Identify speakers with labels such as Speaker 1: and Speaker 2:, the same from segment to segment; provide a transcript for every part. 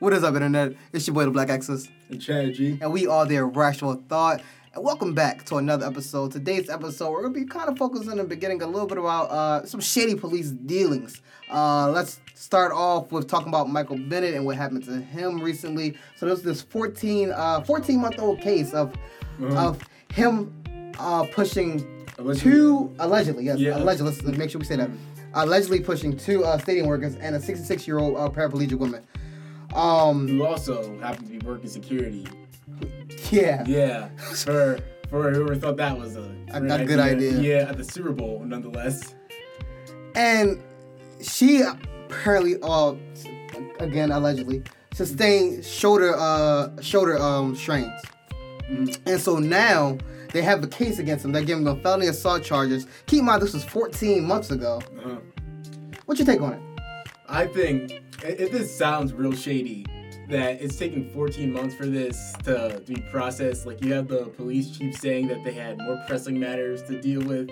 Speaker 1: What is up, Internet? It's your boy, the Black Axis.
Speaker 2: And Chad G.
Speaker 1: And we are the Rational Thought. And welcome back to another episode. Today's episode, we're going to be kind of focusing in the beginning a little bit about uh, some shady police dealings. Uh, let's start off with talking about Michael Bennett and what happened to him recently. So there's this 14 uh, 14 month old case of
Speaker 2: Mhm.
Speaker 1: of him uh, pushing
Speaker 2: Allegedly.
Speaker 1: two allegedly yes
Speaker 2: Yeah.
Speaker 1: allegedly let's make sure we say that allegedly pushing two uh, stadium workers and a 66 year old uh, paraplegic woman. Um,
Speaker 2: Who also happened to be working security.
Speaker 1: yeah.
Speaker 2: Yeah. For for whoever thought that was a,
Speaker 1: A- a good idea.
Speaker 2: Yeah, at the Super Bowl, nonetheless.
Speaker 1: and she apparently uh again allegedly sustained shoulder uh shoulder um strains
Speaker 2: Mhm.
Speaker 1: and so now they have a case against him they're giving him felony assault charges keep in mind this was 14 months ago
Speaker 2: Uh-huh.
Speaker 1: what's your take on it
Speaker 2: I think i- if this sounds real shady, that it's taking 14 months for this to be processed. Like you have the police chief saying that they had more pressing matters to deal with,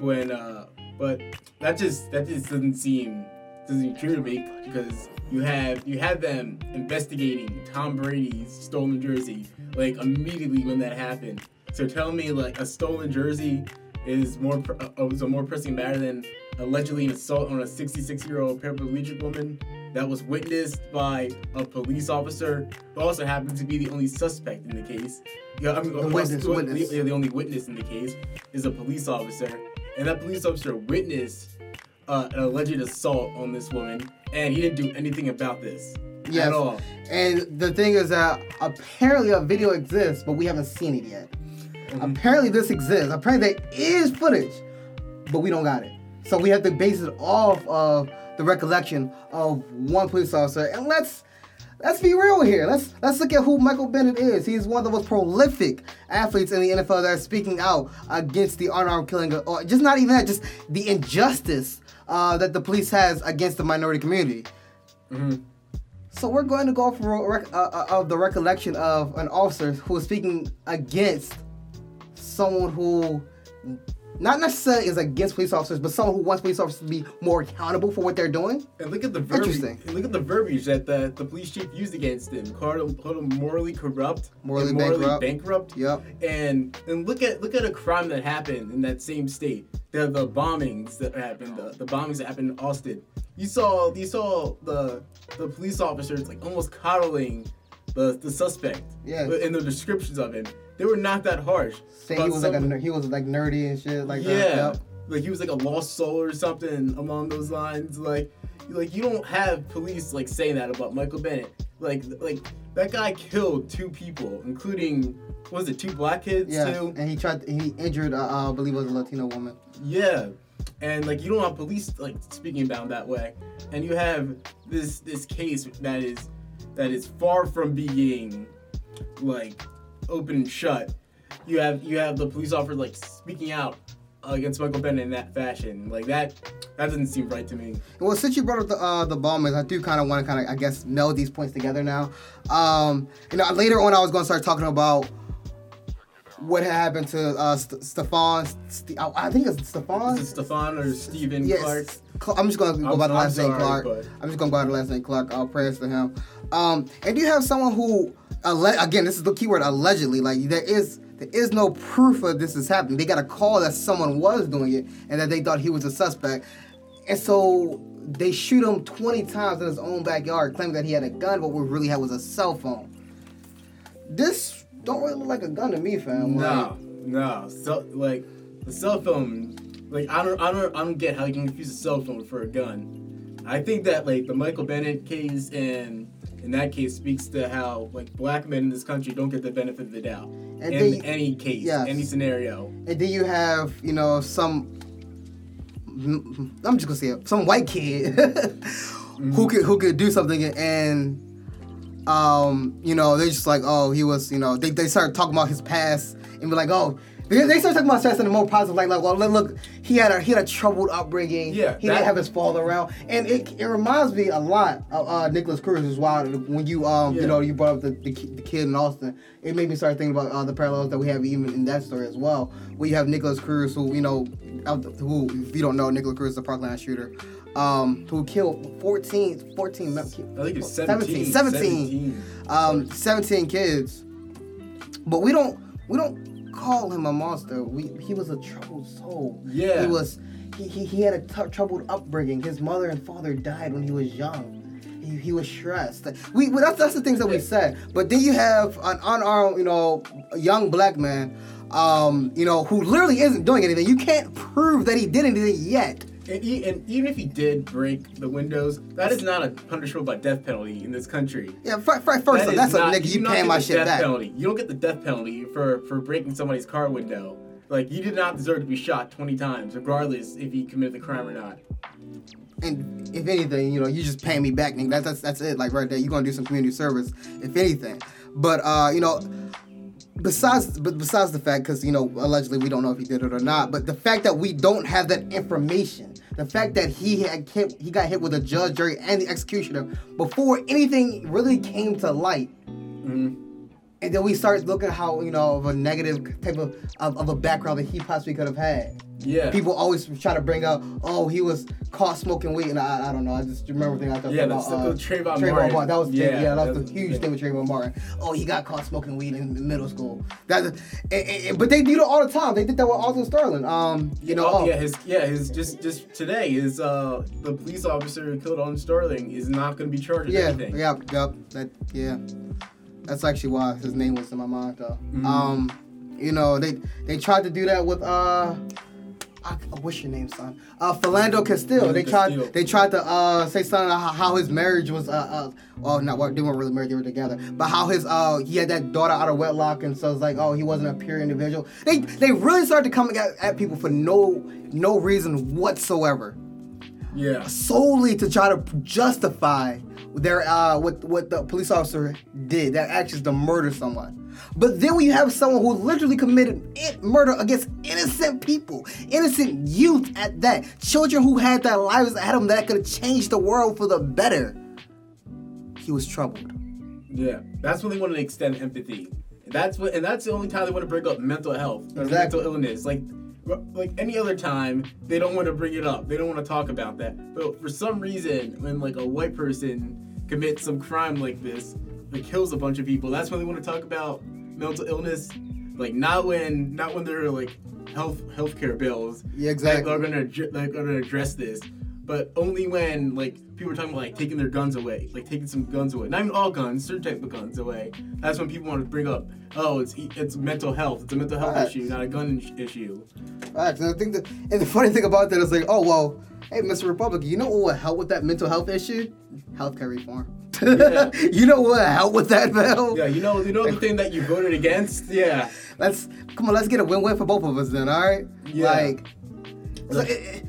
Speaker 2: when uh, but that just that just doesn't seem doesn't seem true to me because you have you had them investigating Tom Brady's stolen jersey like immediately when that happened. So tell me like a stolen jersey is more uh, was a more pressing matter than allegedly an assault on a 66 year old paraplegic woman that was witnessed by a police officer who also happened to be the only suspect in the case. Yeah, I mean,
Speaker 1: The witness, witness.
Speaker 2: The, the only witness in the case is a police officer, and that police officer witnessed uh, an alleged assault on this woman, and he didn't do anything about this
Speaker 1: Yes.
Speaker 2: at all.
Speaker 1: and the thing is that apparently a video exists but we haven't seen it yet
Speaker 2: Mhm.
Speaker 1: apparently this exists apparently there is footage but we don't got it so we have to base it off of the recollection of one police officer. And let's let's be real here. Let's let's look at who michael bennett is. He's one of the most prolific athletes in the nfl that are speaking out against the unarmed killing or just not even that just the injustice uh, that the police has against the minority community.
Speaker 2: Mhm.
Speaker 1: so we're going to go off rec- uh, uh, of the recollection of an officer who is speaking against someone who not necessarily is against police officers, but someone who wants police officers to be more accountable for what they're doing.
Speaker 2: And look at the verbiage.
Speaker 1: Interesting.
Speaker 2: and Look at the verbiage that the, the police chief used against him. Called him, morally corrupt,
Speaker 1: Morally
Speaker 2: and
Speaker 1: bankrupt.
Speaker 2: bankrupt.
Speaker 1: Yep.
Speaker 2: And and look at look at a crime that happened in that same state. The the bombings that happened, the, the bombings that happened in Austin. You saw you saw the the police officers like almost coddling the the suspect.
Speaker 1: Yeah.
Speaker 2: In the descriptions of him, they were not that harsh.
Speaker 1: Saying he was like a he was like nerdy and shit like
Speaker 2: yeah.
Speaker 1: that. Yep.
Speaker 2: Like he was like a lost soul or something along those lines. Like, like you don't have police like saying that about Michael Bennett. Like, like that guy killed two people, including was it two black kids
Speaker 1: Yeah.
Speaker 2: too?
Speaker 1: And he tried he injured uh, uh, I believe it was a Latino woman.
Speaker 2: Yeah. And like you don't have police like speaking about that way, and you have this this case that is that is far from being like open and shut. You have you have the police officer like speaking out against Michael Bennett in that fashion. Like that that doesn't seem right to me.
Speaker 1: Well, since you brought up the uh, the bombers, I do kind of want to kind of I guess meld these points together now. Um, you know, later on I was going to start talking about what had happened to uh, St- Stefan. St- I think it's Stefan.
Speaker 2: Is it Stefan or Stephen
Speaker 1: Yes.
Speaker 2: Clark?
Speaker 1: Cl- I'm just gonna go
Speaker 2: I'm-
Speaker 1: by the last name Clark.
Speaker 2: but-
Speaker 1: I'm just gonna go by the last name Clark. All prayers to him. Um, and you have someone who, again, this is the keyword allegedly. Like there is there is no proof of this is happening. They got a call that someone was doing it and that they thought he was a suspect, and so they shoot him 20 times in his own backyard, claiming that he had a gun, but what we really had was a cell phone. This don't really look like a gun to me, fam. Like,
Speaker 2: No, no. So like the cell phone, like I don't, I don't, I don't get how you can confuse a cell phone for a gun. I think that like the Michael Bennett case and in that case speaks to how like black men in this country don't get the benefit of the doubt
Speaker 1: And
Speaker 2: in
Speaker 1: they-
Speaker 2: any case,
Speaker 1: yes.
Speaker 2: any scenario.
Speaker 1: And then you have, you know, some. I'm just gonna say it. Some white kid who could who could do something and, um, you know, they're just like, oh, he was, you know, they, they start talking about his past and be like, oh, they, they start talking about his in a more positive light, like, well, look, he had a he had a troubled upbringing.
Speaker 2: Yeah,
Speaker 1: he
Speaker 2: that-
Speaker 1: didn't have his father around, and it, it reminds me a lot of uh, Nikolas Cruz as well. When you um you know you brought up the, the, the kid in Austin, it made me start thinking about uh, the parallels that we have even in that story as well. Where you have Nikolas Cruz, who you know, who if you don't know, Nikolas Cruz is a Parkland shooter. um, who killed 14, 14,
Speaker 2: I think it's 17.
Speaker 1: 17, 17, um, 17 kids. But we don't we don't call him a monster. We he was a troubled soul.
Speaker 2: Yeah.
Speaker 1: He was he, he, he had a t- troubled upbringing. His mother and father died when he was young. He, he was stressed. We well, that's that's the things that we said. But then you have an unarmed, you know, young black man, um, you know, who literally isn't doing anything. You can't prove that he did anything yet.
Speaker 2: And, e- and even if he did break the windows, that is not a punishable by death penalty in this country.
Speaker 1: Yeah, fir- fir- first
Speaker 2: That
Speaker 1: off,
Speaker 2: is
Speaker 1: that's a nigga. You
Speaker 2: not
Speaker 1: paying my shit
Speaker 2: death
Speaker 1: back.
Speaker 2: Penalty. You don't get the death penalty for for breaking somebody's car window. Like you did not deserve to be shot 20 times, regardless if he committed the crime or not.
Speaker 1: and if anything, you know, you just pay me back, nigga. That's that's, that's it. Like right there, you're gonna do some community service, if anything. But uh, you know, besides but besides the fact, because you know, allegedly we don't know if he did it or not. But the fact that we don't have that information, the fact that he had hit, he got hit with a judge, jury, and the executioner before anything really came to light. Mm-hmm. And then we start looking at how you know of a negative type of, of, of a background that he possibly could have had.
Speaker 2: Yeah.
Speaker 1: People always try to bring up, oh, he was caught smoking weed, and I, I don't know. I just remember thinking I thought
Speaker 2: Yeah,
Speaker 1: about
Speaker 2: that's the-
Speaker 1: uh,
Speaker 2: the Trayvon Martin.
Speaker 1: That was yeah,
Speaker 2: Yeah,
Speaker 1: yeah that was the huge
Speaker 2: thing.
Speaker 1: thing with Trayvon Martin. Oh, he got caught smoking weed in middle school. That, and, and- but they do it all the time. They did that with Alton Sterling. Um, you know,
Speaker 2: oh,
Speaker 1: oh,
Speaker 2: yeah, his yeah, his just just today is uh the police officer who killed Alton Sterling is not going to be charged with
Speaker 1: yeah,
Speaker 2: anything.
Speaker 1: yeah, yep, that, yeah. That's actually why his name was in my mind though.
Speaker 2: Mm-hmm.
Speaker 1: Um, you know, they they tried to do that with uh. I, what's your name, son? Uh, Philando Castile. They tried. They tried to uh, say something about how, his marriage was. Uh, uh, well, not what they weren't really married; they were together. But how his uh, he had that daughter out of wedlock, and so it's like, oh, he wasn't a pure individual. They they really started to come at, at people for no no reason whatsoever
Speaker 2: Yeah.
Speaker 1: solely to try to justify their uh what what the police officer did that actions to murder someone. But then when you have someone who literally committed it, murder against innocent people, innocent youth at that, children who had their lives ahead of them that could have changed the world for the better, he was troubled.
Speaker 2: Yeah, that's when they want to extend empathy. And that's what, and that's the only time they want to bring up mental health
Speaker 1: Exactly.
Speaker 2: mental illness. Like, like any other time, they don't want to bring it up. They don't want to talk about that. But for some reason, when like a white person commits some crime like this, that kills a bunch of people, that's when they want to talk about mental illness. Like, not when, not when they're like health healthcare bills.
Speaker 1: Yeah, exactly.
Speaker 2: That are gonna are gonna address this, but only when like people are talking about like taking their guns away, like taking some guns away. Not even all guns, certain type of guns away. That's when people want to bring up, oh, it's it's mental health. It's a mental health issue, not a gun issue.
Speaker 1: Right, and I think that, and the funny thing about that is like, oh well, hey, Mr. Republican, you know what would help with that mental health issue? Healthcare reform.
Speaker 2: Yeah.
Speaker 1: you know what help with that, Val?
Speaker 2: Yeah, you know, you know the thing that you voted against. Yeah,
Speaker 1: Let's come on. Let's get a win-win for both of us then. All right.
Speaker 2: Yeah.
Speaker 1: Like, so it-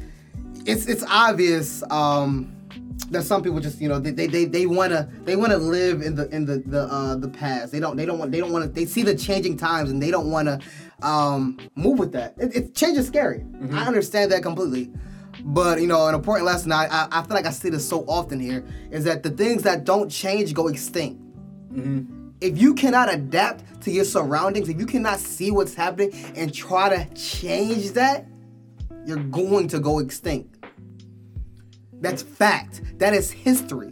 Speaker 1: it's it's obvious um, that some people just you know they they, they, they wanna they wanna live in the in the the uh, the past. They don't they don't want they don't want to they see the changing times and they don't want to um, move with that. It, it change is scary. I understand that completely. But you know, an important lesson I, I I feel like I see this so often here is that the things that don't change go extinct if you cannot adapt to your surroundings, if you cannot see what's happening and try to change that, you're going to go extinct. That's fact. That is history.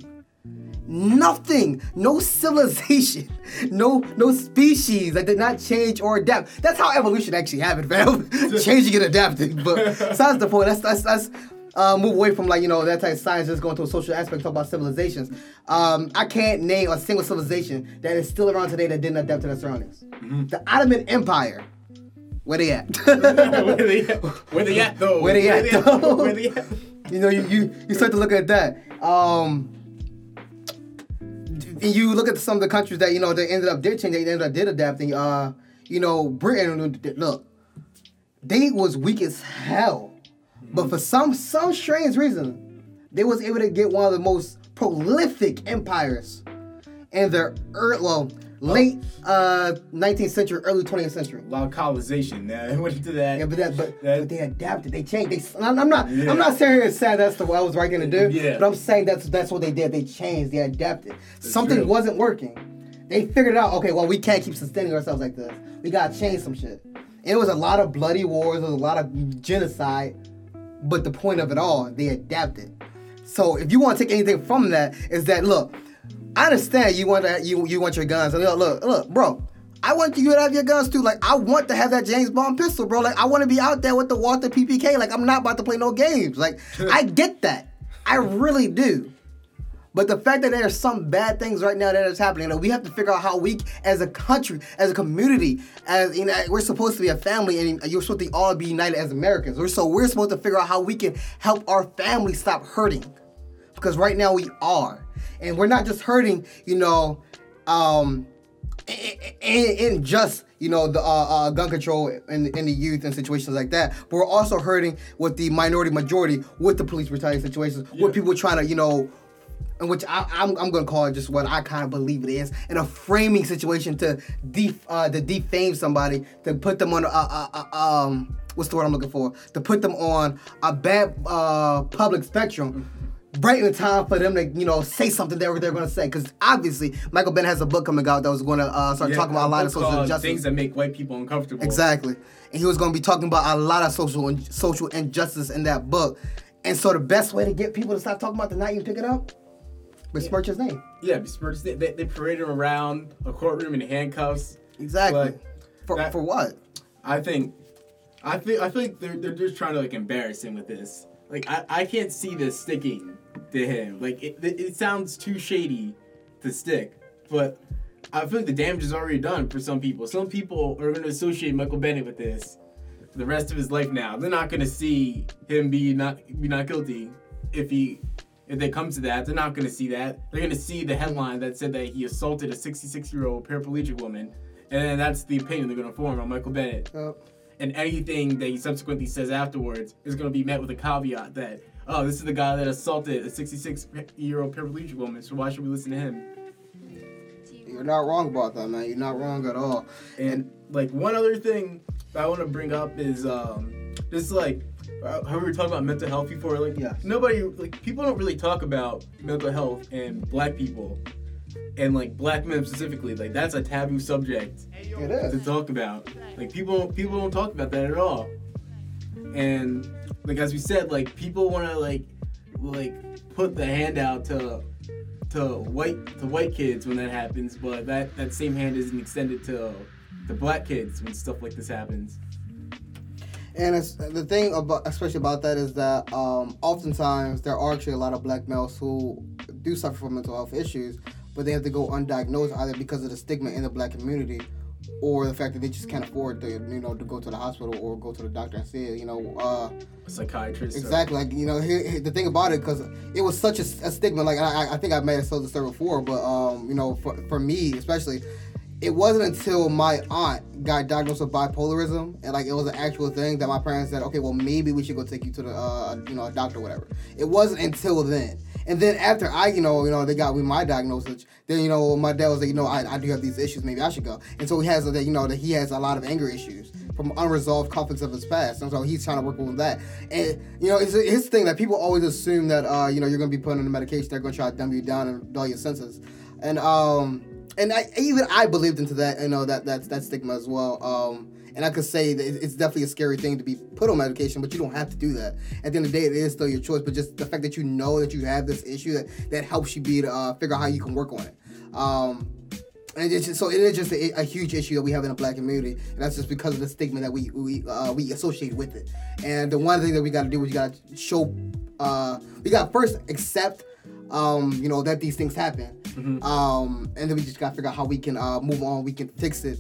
Speaker 1: Nothing, no civilization, no no species that did not change or adapt. That's how evolution actually happened, fam. Changing and adapting. But besides the point, let's let's let's uh, move away from like you know that type of science. Just going to a social aspect, talk about civilizations. Um, I can't name a single civilization that is still around today that didn't adapt to their surroundings. The Ottoman Empire, where they at?
Speaker 2: where they at? Where they at though?
Speaker 1: Where they at, though?
Speaker 2: Where they at?
Speaker 1: You know, you, you you start to look at that. Um, you look at some of the countries that you know they ended up did change, they ended up did adapting. Uh, you know, Britain. Look, they was weak as hell, but for some some strange reason, they was able to get one of the most prolific empires in their early, well, late uh 19th century, early 20th century.
Speaker 2: A lot of colonization. Now went into that.
Speaker 1: Yeah, but that, but,
Speaker 2: That-
Speaker 1: but they adapted, they changed. They, I'm, not,
Speaker 2: Yeah.
Speaker 1: I'm not saying here and saying that's the what I was right thing to do.
Speaker 2: Yeah.
Speaker 1: But I'm saying that's that's what they did. They changed, they adapted. Something
Speaker 2: true.
Speaker 1: wasn't working. They figured out, okay, well, we can't keep sustaining ourselves like this. We gotta change some shit. And it was a lot of bloody wars. There was a lot of genocide. But the point of it all, they adapted. So if you want to take anything from that, is that look, I understand you want to you you want your guns. And look, look, look, bro. I want you to have your guns too. Like I want to have that James Bond pistol, bro. Like I want to be out there with the Walther PPK. Like I'm not about to play no games. Like I get that. I really do. But the fact that there are some bad things right now that is happening, that we have to figure out how we, as a country, as a community, as you know, we're supposed to be a family, and you're supposed to all be united as Americans. We're, so we're supposed to figure out how we can help our family stop hurting, because right now we are, and we're not just hurting, you know, um, in, just you know the uh, uh, gun control in, in the youth and situations like that. But we're also hurting with the minority majority with the police brutality situations, yeah. with people trying to you know and which I, am I'm, I'm gonna call it just what I kind of believe it is, in a framing situation to def, uh, to defame somebody, to put them on a, a, a, um what's the word I'm looking for, to put them on a bad uh, public spectrum. Right in time for them to, you know, say something that they're going to say. Because obviously, Michael Ben has a book coming out that was going to uh, start yeah, talking about a lot of social injustice.
Speaker 2: Things that make white people uncomfortable.
Speaker 1: Exactly. And he was going to be talking about a lot of social social injustice in that book. And so the best way to get people to stop talking about the night you pick it up besmirch his name.
Speaker 2: Yeah, besmirch his name. They, they parade him around a courtroom in handcuffs.
Speaker 1: Exactly. For, that, for what?
Speaker 2: I think, I think I think they're they're just trying to like embarrass him with this. Like I, I can't see this sticking to him. Like it, it, sounds too shady to stick, but I feel like the damage is already done for some people. Some people are going to associate Michael Bennett with this the rest of his life now. They're not going to see him be not be not guilty if he if they come to that, they're not going to see that. They're going to see the headline that said that he assaulted a 66 year old paraplegic woman, and then that's the opinion they're going to form on Michael Bennett. Yep. And anything that he subsequently says afterwards is going to be met with a caveat that, oh, this is the guy that assaulted a 66 year old paraplegic woman, so why should we listen to him?
Speaker 1: You're not wrong about that, man. You're not wrong at all.
Speaker 2: And, and like one other thing I want to bring up is um, just like uh, how we were talking about mental health before, like
Speaker 1: yeah.
Speaker 2: nobody, like people don't really talk about mental health and black people, and like black men specifically. Like that's a taboo subject to talk about. Like people, people don't talk about that at all. And like as we said, like people want to like, like put the hand out to to white to white kids when that happens, but that that same hand isn't extended to the black kids when stuff like this happens.
Speaker 1: And the thing about, especially about that, is that um, oftentimes there are actually a lot of black males who do suffer from mental health issues, but they have to go undiagnosed either because of the stigma in the black community, or the fact that they just can't afford to, you know, to go to the hospital or go to the doctor and see. You know, uh,
Speaker 2: a psychiatrist.
Speaker 1: Exactly. Like you know, here, here, the thing about it, because it was such a, a stigma. Like I, I think I may have told the story before, but um, you know, for for me especially it wasn't until my aunt got diagnosed with bipolarism and like it was an actual thing that my parents said, okay, well maybe we should go take you to the uh, you know a doctor or whatever. It wasn't until then. And then after I, you know, you know, they got with my diagnosis, then you know, my dad was like, you know, I, I do have these issues, maybe I should go. And so he has that, you know, that he has a lot of anger issues from unresolved conflicts of his past, and so he's trying to work with that. And you know, it's his thing that people always assume that uh, you know, you're gonna be put on the medication, they're gonna try to dumb you down and dull your senses. And um and I, even I believed into that, you know, that that's that stigma as well. Um, and I could say that it's definitely a scary thing to be put on medication, but you don't have to do that. At the end of the day, it is still your choice. But just the fact that you know that you have this issue that that helps you be to uh, figure out how you can work on it. Um, and it's just, so it is just a, a, huge issue that we have in the black community, and that's just because of the stigma that we we uh, we associate with it. And the one thing that we got to do is we got to show, uh, we got first accept um, you know, that these things happen. Mm-hmm. Um, and then we just gotta figure out how we can uh, move on, we can fix it.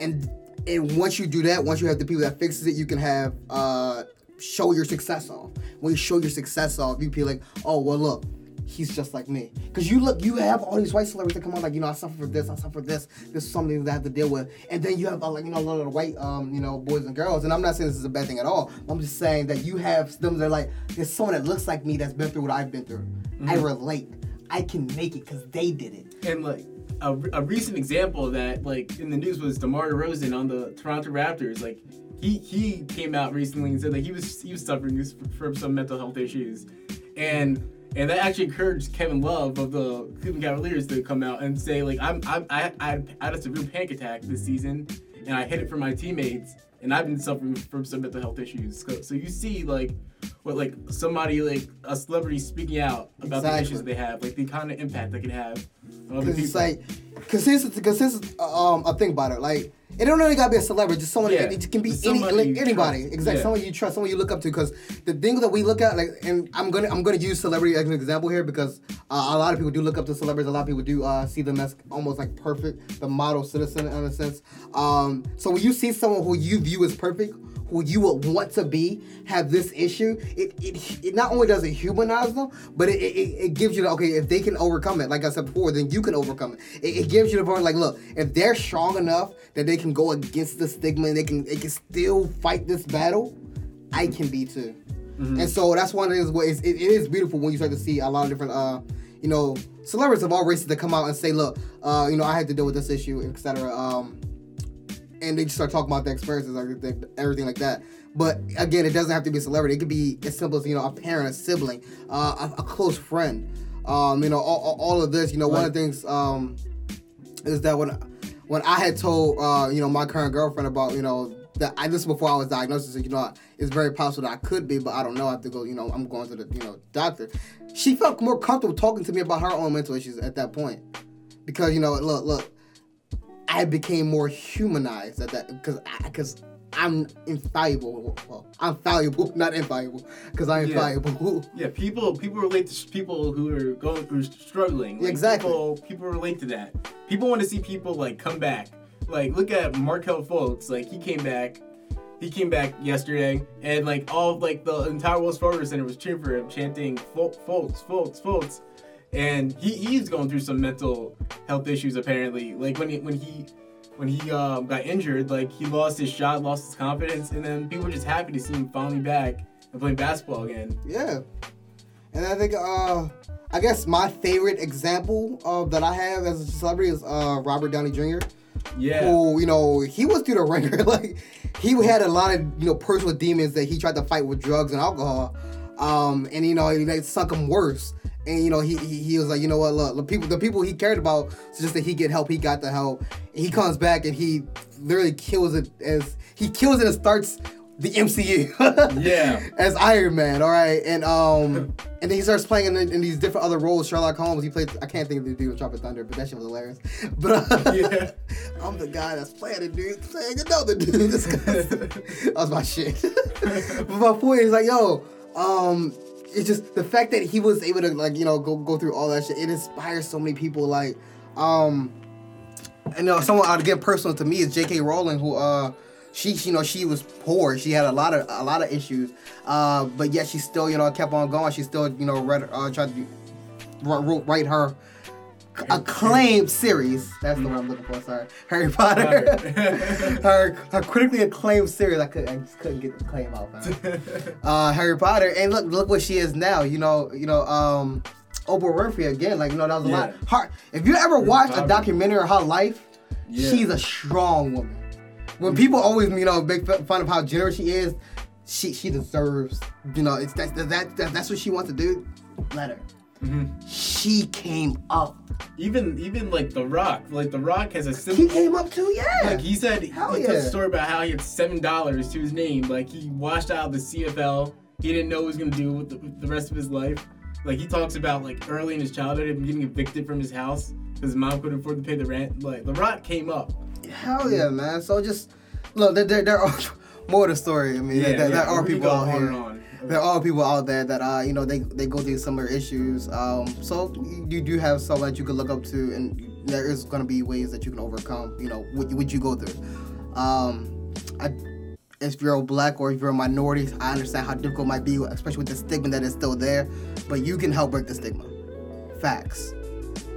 Speaker 1: And and once you do that, once you have the people that fixes it, you can have uh, show your success off. When you show your success off, you feel like, oh well, look, he's just like me. Because you look, you have all these white celebrities that come on, like, you know, I suffer for this, I suffer for this. This is something that I have to deal with. And then you have, uh, like, you know, a lot of the white, um, you know, boys and girls. And I'm not saying this is a bad thing at all. I'm just saying that you have them that are like, there's someone that looks like me that's been through what I've been through. Mm-hmm. I relate. I can make it because they did it.
Speaker 2: And, like, a, a recent example of that, like, in the news was DeMar DeRozan on the Toronto Raptors. Like, he he came out recently and said that he was he was suffering from some mental health issues, and and that actually encouraged Kevin Love of the Cleveland Cavaliers to come out and say like I'm, I'm I I had a severe panic attack this season, and I hid it from my teammates, and I've been suffering from some mental health issues. So, so you see like what like somebody like a celebrity speaking out about the issues they have, like the kind of impact they can have on other
Speaker 1: Because it's like, because here's, because here's um, a thing about it. Like, it don't really gotta be a celebrity, just someone,
Speaker 2: Yeah.
Speaker 1: it can be any, like, anybody.
Speaker 2: trust.
Speaker 1: Exactly.
Speaker 2: Yeah.
Speaker 1: Someone you trust, someone you look up to. Because the thing that we look at, like, and I'm gonna, I'm gonna use celebrity as an example here because uh, a lot of people do look up to celebrities. A lot of people do uh, see them as almost like perfect, the model citizen in a sense. Um, so when you see someone who you view as perfect, who you would want to be have this issue, it it, it not only does it humanize them, but it, it, it gives you the okay, if they can overcome it, like I said before, then you can overcome it. It, it gives you the point like, look, if they're strong enough that they can go against the stigma and they can they can still fight this battle, I can be too. And so that's one of the it's, it, it is beautiful when you start to see a lot of different uh you know celebrities of all races that come out and say, look, uh, you know, I had to deal with this issue, etc. Um, and they just start talking about their experiences, everything, everything like that. But again, it doesn't have to be a celebrity. It could be as simple as you know a parent, a sibling, uh, a, a close friend. Um, you know, all, all- of this. You know, one of the things um, is that when when I had told uh, you know my current girlfriend about you know that I this is before I was diagnosed, so you know it's very possible that I could be, but I don't know. I have to go. You know, I'm going to the you know doctor. She felt more comfortable talking to me about her own mental issues at that point because you know look look I became more humanized at that because because I'm infallible. Well, I'm valuable, not invaluable, because I'm
Speaker 2: Yeah.
Speaker 1: invaluable.
Speaker 2: Yeah, people people relate to people who are going who are struggling. Like,
Speaker 1: Exactly.
Speaker 2: People people relate to that. People want to see people like come back. Like look at Markelle Fultz. Like he came back. He came back yesterday, and like all like the entire Wells Fargo Center was cheering for him, chanting "Fol- Fultz, Fultz, Fultz," and he he's going through some mental health issues apparently. Like when he when he when he um, got injured, like he lost his shot, lost his confidence, and then people were just happy to see him finally back and playing basketball again.
Speaker 1: Yeah, and I think uh, I guess my favorite example of that I have as a celebrity is uh Robert Downey Jr.
Speaker 2: Yeah.
Speaker 1: who you know he was through the ringer. like he had a lot of you know personal demons that he tried to fight with drugs and alcohol, um, and you know they sunk him worse. And you know he, he he was like you know what look the people the people he cared about just that he get help he got the help and he comes back and he literally kills it as he kills it and starts the MCU
Speaker 2: Yeah.
Speaker 1: as Iron Man all right and um and then he starts playing in, in these different other roles Sherlock Holmes he played I can't think of the dude with Tropic Thunder but that shit was hilarious but uh,
Speaker 2: Yeah.
Speaker 1: I'm the guy that's playing a dude, playing another dude. That was my shit. but my point is like, yo, um, it's just the fact that he was able to like, you know, go go through all that shit. It inspires so many people. Like, um, and you know, someone uh, again personal to me is J.K. Rowling, who uh. She, you know, she was poor. She had a lot of a lot of issues, uh, but yet she still, you know, kept on going. She still, you know, read, uh, tried to write her acclaimed series. That's the one I'm looking for. Sorry, Harry Potter. her her critically acclaimed series. I could I just couldn't get the claim out. Man. uh, Harry Potter, and look look what she is now. You know you know um, Oprah Winfrey again. Like you know that was a lot
Speaker 2: Yeah.
Speaker 1: hard. If you ever watched a documentary of her life,
Speaker 2: Yeah.
Speaker 1: she's a strong woman. When people always you know make fun of how generous she is, she she deserves you know it's that that, that that's what she wants to do. Let her.
Speaker 2: Mhm.
Speaker 1: She came up.
Speaker 2: Even even like The Rock, like The Rock has a simple.
Speaker 1: He came up too, yeah.
Speaker 2: Like he said,
Speaker 1: Hell
Speaker 2: he told
Speaker 1: yeah.
Speaker 2: a story about how he had seven dollars to his name. Like he washed out of the CFL. He didn't know what he was gonna do with the, with the rest of his life. Like he talks about like early in his childhood, him getting evicted from his house because his mom couldn't afford to pay the rent. Like The Rock came up.
Speaker 1: Hell yeah, man. So just look, there, there, there are more to the story. I mean, there, there, there are people out here.
Speaker 2: on.
Speaker 1: There are people out there that uh, you know, they they go through similar issues. Um, so you, do have someone that you can look up to, and there is gonna be ways that you can overcome. You know, what, what you go through. Um, I, if you're a black or if you're a minority, I understand how difficult it might be, especially with the stigma that is still there. But you can help break the stigma. Facts.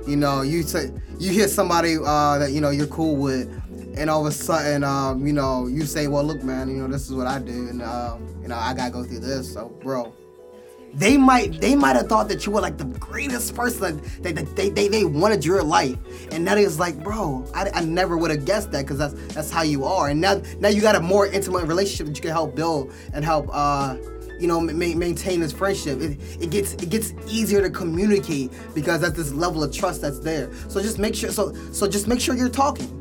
Speaker 1: You know, you say you hear somebody uh, that you know you're cool with, and all of a sudden, um, you know, you say, "Well, look, man, you know, this is what I do, and um, you know, I gotta go through this." So, bro, they might they might have thought that you were like the greatest person that, that they, they they wanted your life, and now it's like, bro, I, I never would have guessed that because that's that's how you are, and now now you got a more intimate relationship that you can help build and help. Uh, you know, ma- maintain this friendship. It, it gets it gets easier to communicate because that's this level of trust that's there. So just make sure. So so just make sure you're talking.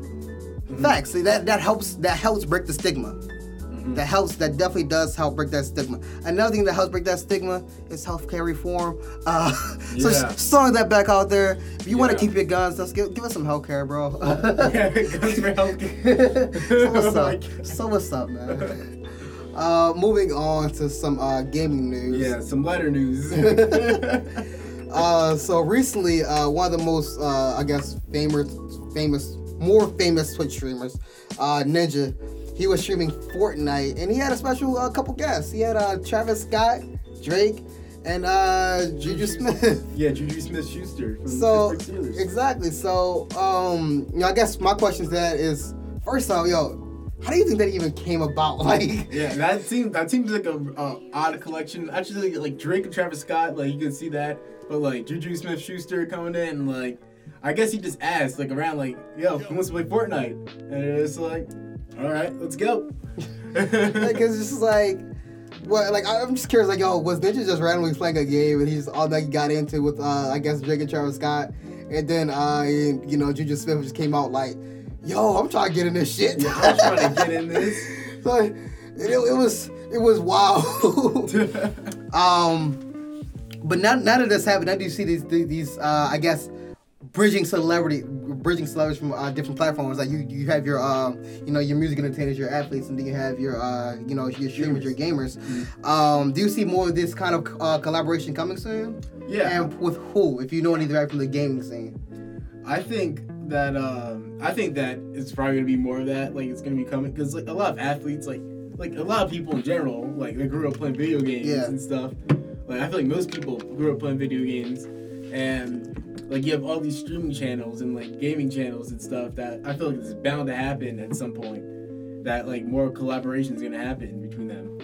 Speaker 1: Facts. See, that that helps. That helps break the stigma. That helps. That definitely does help break that stigma. Another thing that helps break that stigma is healthcare reform. Uh, so
Speaker 2: Yeah.
Speaker 1: just throwing that back out there. If you want to keep your guns, let's give, give us some healthcare, bro.
Speaker 2: yeah, guns for healthcare.
Speaker 1: so what's
Speaker 2: Oh
Speaker 1: up?
Speaker 2: God.
Speaker 1: So what's up, man? Uh, moving on to some uh, gaming news.
Speaker 2: Yeah, some lighter news.
Speaker 1: Uh, so recently, uh, one of the most, uh, I guess, famous, famous, more famous Twitch streamers, uh, Ninja, he was streaming Fortnite, and he had a special uh, couple guests. He had uh, Travis Scott, Drake, and uh, Juju Smith.
Speaker 2: yeah, Juju Smith Schuster
Speaker 1: so
Speaker 2: the Pittsburgh Steelers.
Speaker 1: exactly. So, um, you know, I guess my question to that is, first off, yo, how do you think that even came about? Like,
Speaker 2: Yeah, that seems that seems like a, a odd collection. Actually, like Drake and Travis Scott, like you can see that, but like Juju Smith Schuster coming in, and like I guess he just asked like around like, "Yo, who wants to play Fortnite?" And it's like, "All right, let's go."
Speaker 1: like it's just like what like I'm just curious like yo was Ninja just randomly playing a game and he's all that he got into with uh I guess Drake and Travis Scott and then uh and, you know Juju Smith just came out like yo I'm trying to get in this shit
Speaker 2: yeah, I'm trying to get in this.
Speaker 1: so it, it was it was wild. um but now now that this happened now do you see these these uh I guess bridging celebrity bridging celebrities from uh, different platforms like you you have your um you know your music entertainers your athletes and then you have your uh you know your streamers your gamers um do you see more of this kind of uh, collaboration coming soon
Speaker 2: yeah,
Speaker 1: and with who if you know anything from the gaming scene
Speaker 2: I think that um I think that it's probably gonna be more of that. Like it's gonna be coming because like a lot of athletes, like like a lot of people in general, like they grew up playing video games
Speaker 1: Yeah.
Speaker 2: and stuff. Like I feel like most people grew up playing video games, and like you have all these streaming channels and like gaming channels and stuff that I feel like it's bound to happen at some point. That like more collaboration is gonna happen between them.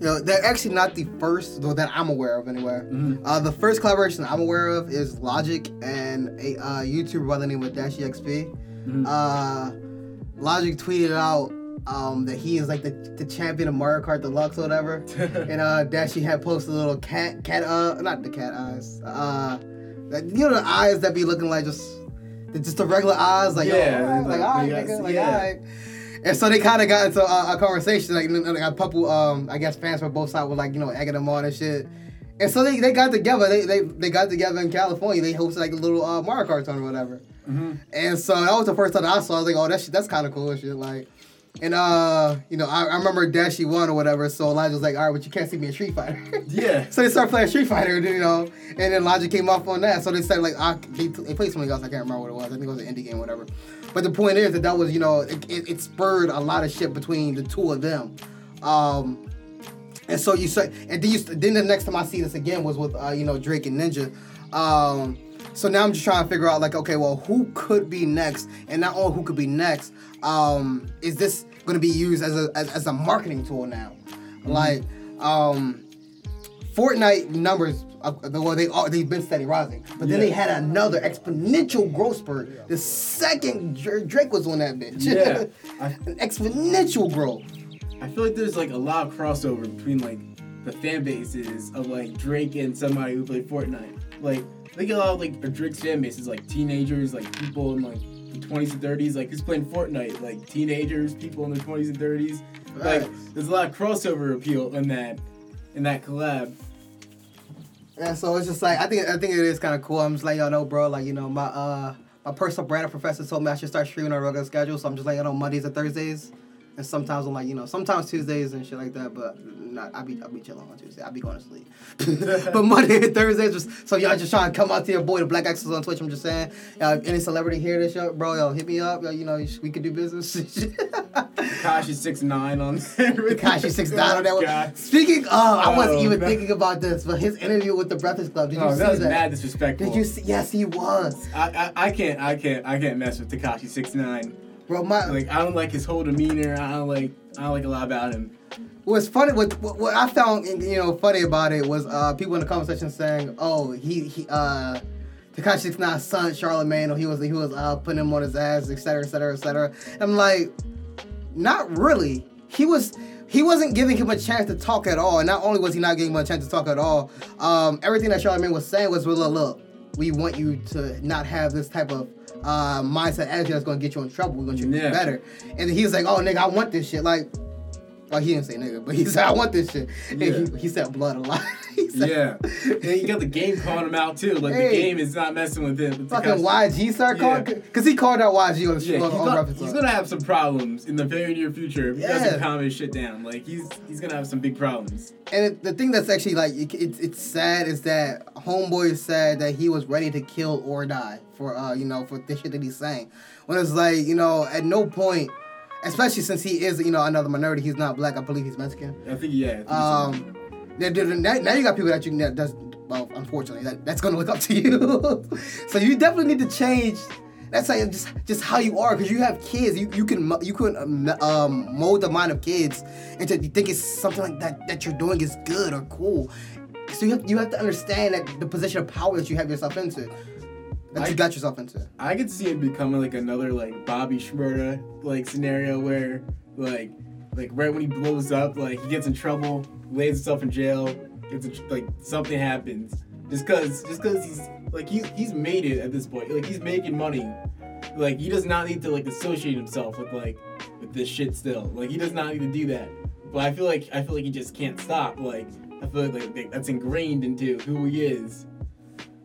Speaker 1: you know they're actually not the first though that I'm aware of anyway
Speaker 2: Mhm.
Speaker 1: uh the first collaboration I'm aware of is Logic and a uh, YouTuber by the name of DashieXP
Speaker 2: Mhm.
Speaker 1: uh, Logic tweeted out um, that he is like the, the champion of Mario Kart Deluxe or whatever. and uh, Dashi had posted a little cat, cat, uh, not the cat eyes, uh, you know the eyes that be looking like just, just the regular eyes, like
Speaker 2: Yeah,
Speaker 1: like,
Speaker 2: like,
Speaker 1: alright, nigga, like
Speaker 2: yeah.
Speaker 1: alright. And so they kind of got into a, a conversation, like, like a couple, um, I guess fans from both sides were like, you know, egging them on and shit. And so they, they got together. They, they they got together in California. They hosted like a little uh, Mario Kart tournament or whatever.
Speaker 2: Mhm.
Speaker 1: And so that was the first time I saw. it. I was like, oh, that shit, that's kind of cool and shit. Like, and uh, you know, I, I remember Dashie won or whatever. So Elijah was like, all right, but you can't see me in Street Fighter.
Speaker 2: Yeah.
Speaker 1: so they started playing Street Fighter, you know, and then Elijah came off on that. So they said like, I, they, they played something else. I can't remember what it was. I think it was an indie game, or whatever. But the point is that that was, you know, it, it, it spurred a lot of shit between the two of them. Um, and so you said, and then you, then the next time I see this again was with, uh, you know, Drake and Ninja. Um, so now I'm just trying to figure out, like, okay, well, who could be next, and not only who could be next. Um, is this going to be used as a as, as a marketing tool now? Like, um, Fortnite numbers, uh, well, they are they've been steady rising, but then
Speaker 2: Yeah.
Speaker 1: they had another exponential growth spurt. The second Drake was on that bitch,
Speaker 2: Yeah. I,
Speaker 1: an exponential growth.
Speaker 2: I feel like there's like a lot of crossover between like the fan bases of like Drake and somebody who played Fortnite. Like they get a lot of like Drake's fan bases, like teenagers, like people in like the 20s and 30s, like who's playing Fortnite, like teenagers, people in their 20s and 30s. Like there's a lot of crossover appeal in that in that collab.
Speaker 1: Yeah, so it's just like I think I think it is kind of cool. I'm just like y'all know, bro. Like you know, my uh my personal brand professor told me I should start streaming on a regular schedule. So I'm just like you know Mondays and Thursdays, and sometimes I'm like you know sometimes Tuesdays and shit like that. But not I be I be chilling on Tuesday. I be going to sleep. but Monday and Thursdays just so y'all just trying to come out to your boy the Black Axis on Twitch. I'm just saying, uh, any celebrity here this show, bro, yo hit me up. Yo, you know we could do business.
Speaker 2: Tekashi six nine on.
Speaker 1: Tekashi six nine on that one.
Speaker 2: God.
Speaker 1: Speaking of, I wasn't
Speaker 2: Oh,
Speaker 1: even
Speaker 2: no.
Speaker 1: thinking about this, but his interview with the Breakfast Club. Did you
Speaker 2: Oh,
Speaker 1: see
Speaker 2: that was
Speaker 1: that?
Speaker 2: mad disrespectful.
Speaker 1: Did you see? Yes, he was.
Speaker 2: I, I, I can't I can't I can't mess with Tekashi six nine.
Speaker 1: Bro, my
Speaker 2: Like I don't like his whole demeanor. I don't like I don't like a lot about him.
Speaker 1: what's funny what, what what I found you know funny about it was uh people in the comment section saying, "Oh, he he uh Tekashi Six Nine's son Charlemagne, or he was he was uh putting him on his ass, etc. etc. etc." I'm like, not really. He was he wasn't giving him a chance to talk at all. And not only was he not giving him a chance to talk at all, um, everything that Charlemagne was saying was, "Well, look, look, we want you to not have this type of uh, mindset attitude that's gonna get you in trouble. We're gonna treat you better. And then he was like, "Oh, nigga, I want this shit." Like, well, he didn't say nigga, but he said, "I want this shit." And he, he said blood a lot. Said-
Speaker 2: Yeah, and you got the game calling him out too. Like
Speaker 1: Hey.
Speaker 2: the game is not messing with him.
Speaker 1: Fucking YG started
Speaker 2: Yeah.
Speaker 1: calling because he called out YG on the
Speaker 2: Yeah,
Speaker 1: show
Speaker 2: he's,
Speaker 1: on
Speaker 2: not- he's gonna have some problems in the very near future if he
Speaker 1: Yeah.
Speaker 2: doesn't calm his shit down. Like he's he's gonna have some big problems.
Speaker 1: And it, the thing that's actually like it, it's it's sad is that Homeboy said that he was ready to kill or die for uh you know for the shit that he's saying. When it's like you know at no point, especially since he is you know another minority, he's not black. I believe he's Mexican.
Speaker 2: I think yeah. I think.
Speaker 1: Um, now, now you got people that you that does well. Unfortunately, that, that's gonna look up to you. so you definitely need to change. That's like just just how you are because you have kids. You you can you can um, um, mold the mind of kids into thinking something like that that you're doing is good or cool. So you have you have to understand that the position of power that you have yourself into, that
Speaker 2: I-
Speaker 1: you got yourself into. It.
Speaker 2: I could see it becoming like another like Bobby Shmurda like scenario where like like right when he blows up, like he gets in trouble, lays himself in jail, gets in, like something happens. Just cause just cause he's like he's he's made it at this point. Like he's making money. Like he does not need to like associate himself with like with this shit still. Like he does not need to do that. But I feel like I feel like he just can't stop. Like I feel like, like that's ingrained into who he is.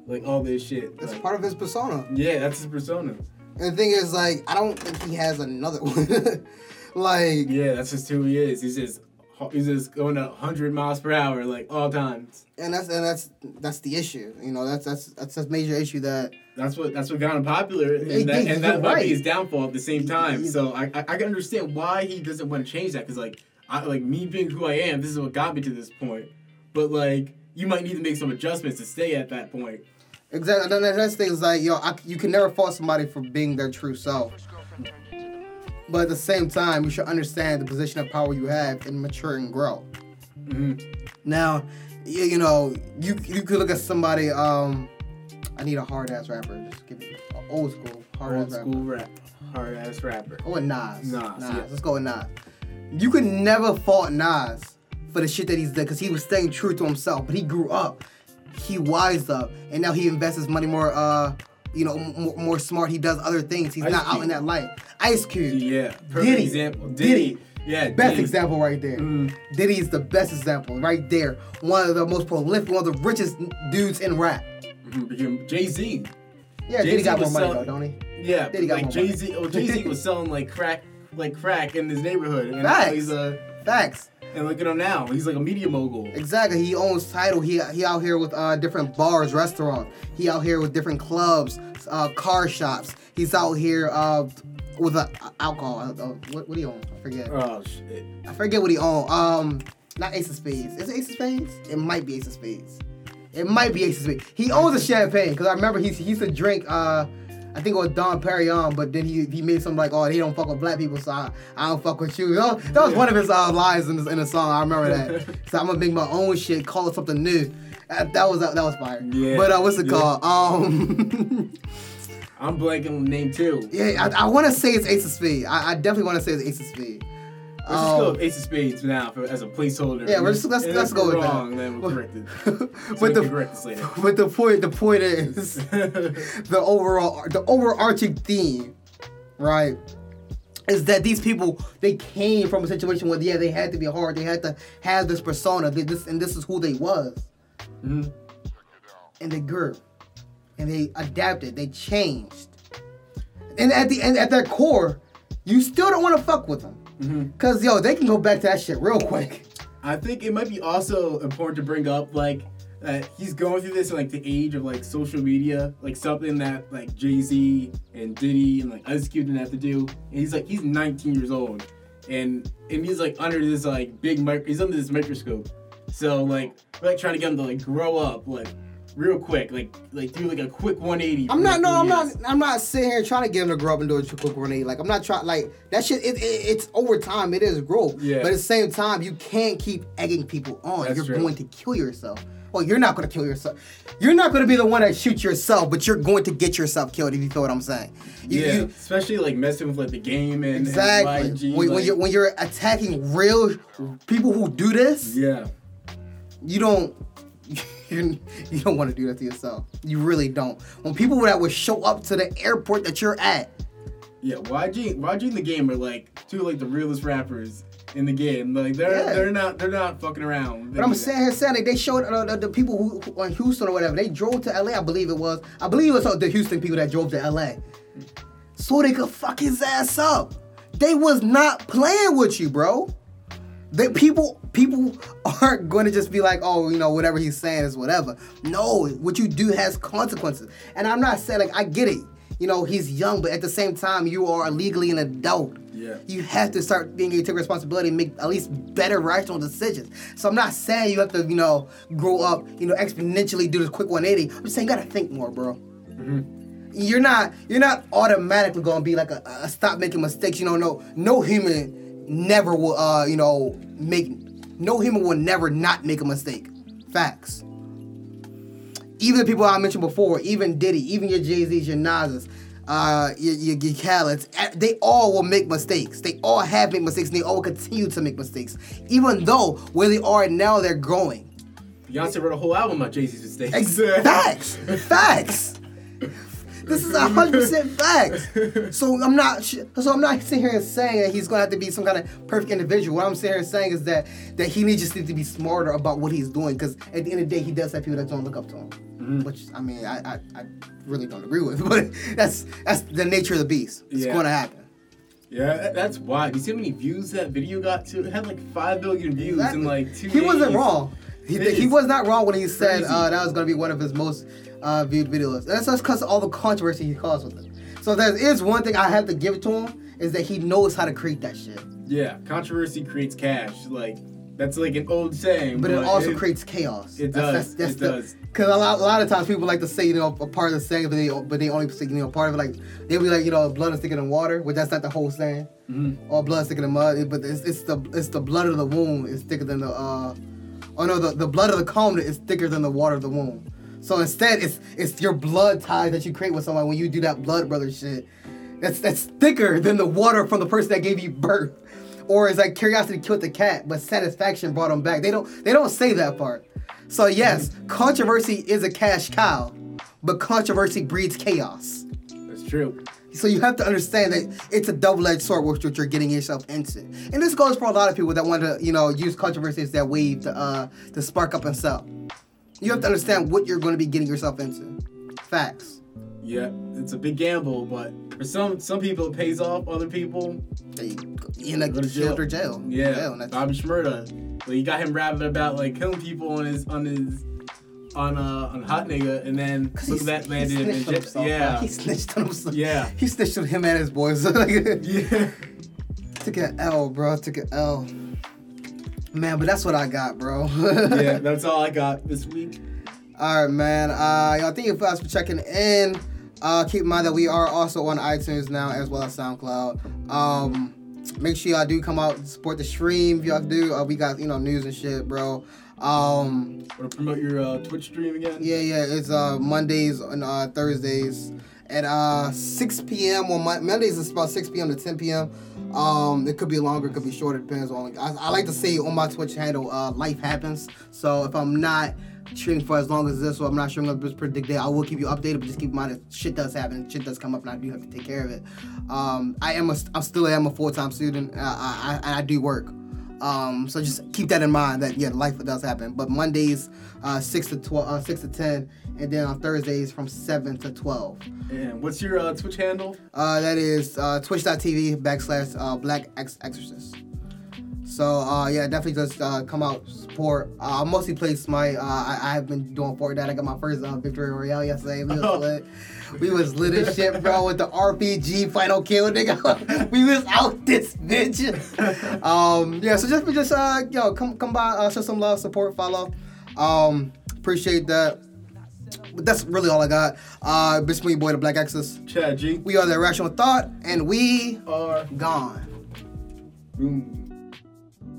Speaker 2: Like all this shit.
Speaker 1: That's
Speaker 2: Like,
Speaker 1: part of his persona.
Speaker 2: yeah, that's his persona.
Speaker 1: And the thing is, like, I don't think he has another one. like,
Speaker 2: Yeah, that's just who he is. He's just he's just going at 100 miles per hour like all times.
Speaker 1: and that's and that's that's the issue. You know, that's that's that's a major issue that
Speaker 2: That's what that's what got him popular, and that, and that might
Speaker 1: right.
Speaker 2: be his downfall at the same time.
Speaker 1: He-
Speaker 2: So I, I I can understand why he doesn't want to change that because like I like me being who I am, this is what got me to this point. But like you might need to make some adjustments to stay at that point.
Speaker 1: Exactly. And the next thing is like, yo, I, you can never fault somebody for being their true self. But at the same time, you should understand the position of power you have and mature and grow.
Speaker 2: hmm
Speaker 1: Now, you, you know, you you could look at somebody. Um, I need a hard ass rapper. Just give me an old school hard
Speaker 2: Old
Speaker 1: ass rapper.
Speaker 2: school rap, hard ass rapper.
Speaker 1: With Nas.
Speaker 2: Nas,
Speaker 1: Nas.
Speaker 2: yeah.
Speaker 1: Let's go with Nas. You could never fault Nas for the shit that he's did because he was staying true to himself. But he grew up, he wised up, and now he invests his money more. Uh, you know, more, more smart. He does other things. He's
Speaker 2: Ice
Speaker 1: not out in that light. Ice Cube,
Speaker 2: Yeah, perfect
Speaker 1: Diddy.
Speaker 2: example.
Speaker 1: Diddy.
Speaker 2: Diddy. Yeah,
Speaker 1: best
Speaker 2: Diddy.
Speaker 1: example right there.
Speaker 2: Mhm.
Speaker 1: Diddy is the best example right there. One of the most prolific, one of the richest dudes in rap.
Speaker 2: Mhm. Jay Z.
Speaker 1: Yeah,
Speaker 2: Jay-Z
Speaker 1: Diddy got more money
Speaker 2: sell-
Speaker 1: though, don't he?
Speaker 2: Yeah,
Speaker 1: Diddy got
Speaker 2: like Jay Z. Oh, Jay Z was selling like crack, like crack in his neighborhood, and
Speaker 1: Facts.
Speaker 2: he's a.
Speaker 1: Facts.
Speaker 2: And look at him now. He's like a media mogul.
Speaker 1: Exactly. He owns title. He he out here with uh, different bars, restaurants. He out here with different clubs, uh, car shops. He's out here uh, with uh, alcohol. Uh, what, what do he own? I forget.
Speaker 2: Oh shit.
Speaker 1: I forget what he own. Um, not Ace of Spades. Is it Ace of Spades? It might be Ace of Spades. It might be Ace of Spades. He owns a champagne because I remember he, he used to drink. Uh, I think it was Dom Perignon, but then he he made something like, "Oh, he don't fuck with black people, so I, I don't fuck with you." That was, that was one of his uh, lines in, the- in the song. I remember that. so I'm gonna make my own shit, call it something new. Uh, that was that was fire.
Speaker 2: Yeah.
Speaker 1: But uh, what's it
Speaker 2: Yeah.
Speaker 1: called? Um,
Speaker 2: I'm blanking on the name too.
Speaker 1: yeah, I, I want to say it's Ace of Spades. I, I definitely want to say it's Ace of Spades.
Speaker 2: Let's just go
Speaker 1: Um,
Speaker 2: with Ace of Spades now for, as a placeholder.
Speaker 1: Yeah, we're just- let's-
Speaker 2: And
Speaker 1: let's go with that.
Speaker 2: Then we'll correct it. So
Speaker 1: but the
Speaker 2: correct later.
Speaker 1: but the point the point is the overall the overarching theme, right? Is that these people they came from a situation where yeah they had to be hard they had to have this persona they, this and this is who they was
Speaker 2: Mhm.
Speaker 1: and they grew and they adapted they changed and at the end at their core you still don't want to fuck with them
Speaker 2: Mhm.
Speaker 1: cause yo they can go back to that shit real quick
Speaker 2: I think it might be also important to bring up like that he's going through this in like the age of like social media, like something that like Jay Z and Diddy and like Ice Cube didn't have to do. And he's like he's 19 years old, and and he's like under this like big mic, he's under this microscope. So like we're like trying to get him to like grow up like real quick, like like do like a quick 180.
Speaker 1: I'm not. No, I'm not. I'm not sitting here trying to get him to grow up and do a quick grenade. Like I'm not trying. Like that shit. It, it, it's over time. It is growth.
Speaker 2: Yeah.
Speaker 1: But at the same time, you can't keep egging people on.
Speaker 2: That's
Speaker 1: you're
Speaker 2: true.
Speaker 1: going to kill yourself. Well, you're not going to kill yourself. You're not going to be the one that shoots yourself, but you're going to get yourself killed. If you feel what I'm saying. You,
Speaker 2: yeah,
Speaker 1: you-
Speaker 2: especially like messing with like the game and
Speaker 1: exactly.
Speaker 2: And YG,
Speaker 1: when, when you're when you're attacking real people who do this,
Speaker 2: yeah.
Speaker 1: you don't. You're, you don't want to do that to yourself. You really don't. When people that would show up to the airport that you're at,
Speaker 2: Yeah, YG, YG and the game are like two like the realest rappers in the game. Like they're
Speaker 1: Yeah.
Speaker 2: they're not they're not fucking around.
Speaker 1: But I'm saying here, they showed uh, the, the people who, who in Houston or whatever. They drove to LA, I believe it was. I believe it was uh, the Houston people that drove to LA, so they could fuck his ass up. They was not playing with you, bro. That people people aren't going to just be like, oh, you know, whatever he's saying is whatever. No, what you do has consequences. And I'm not saying like I get it. You know, he's young, but at the same time, you are legally an adult.
Speaker 2: Yeah.
Speaker 1: You have to start being able to take responsibility and make at least better rational decisions. So I'm not saying you have to, you know, grow up, you know, exponentially do this quick 180. I'm just saying you gotta think more, bro. Mm-hmm You're not you're not automatically gonna be like a, a stop making mistakes. You know, no no human never will uh, you know, make no human will never not make a mistake. Facts. Even the people I mentioned before, even Diddy, even your Jay Z's, your Nas's, uh, your, your, your Khaled's, eh, they all will make mistakes. They all have made mistakes, and they all continue to make mistakes. Even though where they are now, they're growing.
Speaker 2: Beyonce wrote a whole album about Jay Z's mistakes.
Speaker 1: Ex- facts, facts. This is hundred percent facts. So I'm not. So I'm not sitting here and saying that he's gonna have to be some kind of perfect individual. What I'm sitting here and saying is that that he needs just need to be smarter about what he's doing. Because at the end of the day, he does have people that don't look up to him. Which I mean, I, I I really don't agree with. But that's that's the nature of the beast. It's
Speaker 2: Yeah.
Speaker 1: going to happen.
Speaker 2: Yeah, that's why. Do you see how many views that video got to? It had like five billion views in like two
Speaker 1: He wasn't wrong. He, he was not wrong when he said uh, that was going to be one of his most uh, viewed videos. That's just because of all the controversy he caused with it. So there is one thing I have to give to him is that he knows how to create that shit.
Speaker 2: Yeah, controversy creates cash. Like that's like an old saying.
Speaker 1: But it also creates chaos.
Speaker 2: it
Speaker 1: That's-
Speaker 2: does, it does.
Speaker 1: Because a lot, a lot of times people like to say, you know, a part of the saying, but they, but they only say, you know, part of it, like, they'll be like, you know, blood is thicker than water, which that's not the whole saying.
Speaker 2: Mm-hmm.
Speaker 1: Or blood is thicker than mud, but it's, it's the it's the blood of the womb is thicker than the, uh, oh no, the, the blood of the covenant is thicker than the water of the womb. So instead, it's it's your blood ties that you create with someone when you do that blood brother shit. That's that's thicker than the water from the person that gave you birth. Or it's like curiosity killed the cat, but satisfaction brought him back. They don't they don't say that part. So yes, controversy is a cash cow, but controversy breeds chaos.
Speaker 2: That's true.
Speaker 1: So you have to understand that it's a double-edged sword with what you're getting yourself into. And this goes for a lot of people that want to, you know, use controversy as their wave to uh to spark up and sell. You have to understand what you're going to be getting yourself into. Facts.
Speaker 2: Yeah, it's a big gamble, but for some some people it pays off. Other people,
Speaker 1: They in a
Speaker 2: Go to
Speaker 1: jail or jail.
Speaker 2: yeah.
Speaker 1: Jail,
Speaker 2: Bobby Shmurda, like, you got him rapping about like killing people on his on his on uh on hot nigga, and then look
Speaker 1: he-
Speaker 2: at that
Speaker 1: man
Speaker 2: landed him in
Speaker 1: snitched himself,
Speaker 2: Yeah.
Speaker 1: He snitched on himself.
Speaker 2: Yeah.
Speaker 1: He snitched on him and his boys. like,
Speaker 2: yeah.
Speaker 1: Took an L, bro. Took an L. Man, but that's what I got, bro.
Speaker 2: yeah, that's all I got this week.
Speaker 1: All right, man. Uh, y'all thank you guys for checking in. Uh, keep in mind that we are also on iTunes now as well as SoundCloud. Um, make sure y'all do come out and support the stream. If y'all do, uh, we got you know news and shit, bro. Um,
Speaker 2: Want to promote your uh, Twitch stream again?
Speaker 1: yeah, yeah. It's uh Mondays and uh, Thursdays at uh 6 p.m. on Mon- Mondays. It's about 6 p.m. to 10 p.m. Um, it could be longer, it could be shorter. Depends on. I, I like to say on my Twitch handle, uh, life happens. So if I'm not streaming for as long as this, or I'm not sure I'm gonna predict it, I will keep you updated. But just keep in mind that shit does happen, shit does come up, and I do have to take care of it. Um, I am a, I still am a full time student. Uh, I, I I do work. Um, so just keep that in mind that yeah, life does happen. But Mondays, uh, six to twelve, uh, six to ten, and then on Thursdays from seven to twelve.
Speaker 2: And what's your uh, Twitch handle?
Speaker 1: Uh, that is uh, twitch.tv backslash uh, black X exorcist. So uh, yeah, definitely just uh, come out support. Uh, I mostly play my. Uh, I, I've been doing Fortnite. I got my first uh, victory royale yesterday. We was lit. We was lit as shit, bro, with the RPG final kill, nigga. we was out this bitch. um, yeah, so just just uh, yo, come come by, uh, show some love, support, follow. Um, appreciate that. But that's really all I got. Uh, bitch, me boy, the Black Axis.
Speaker 2: Chad G.
Speaker 1: We are the Irrational Thought, and we
Speaker 2: are
Speaker 1: gone.
Speaker 2: Boom.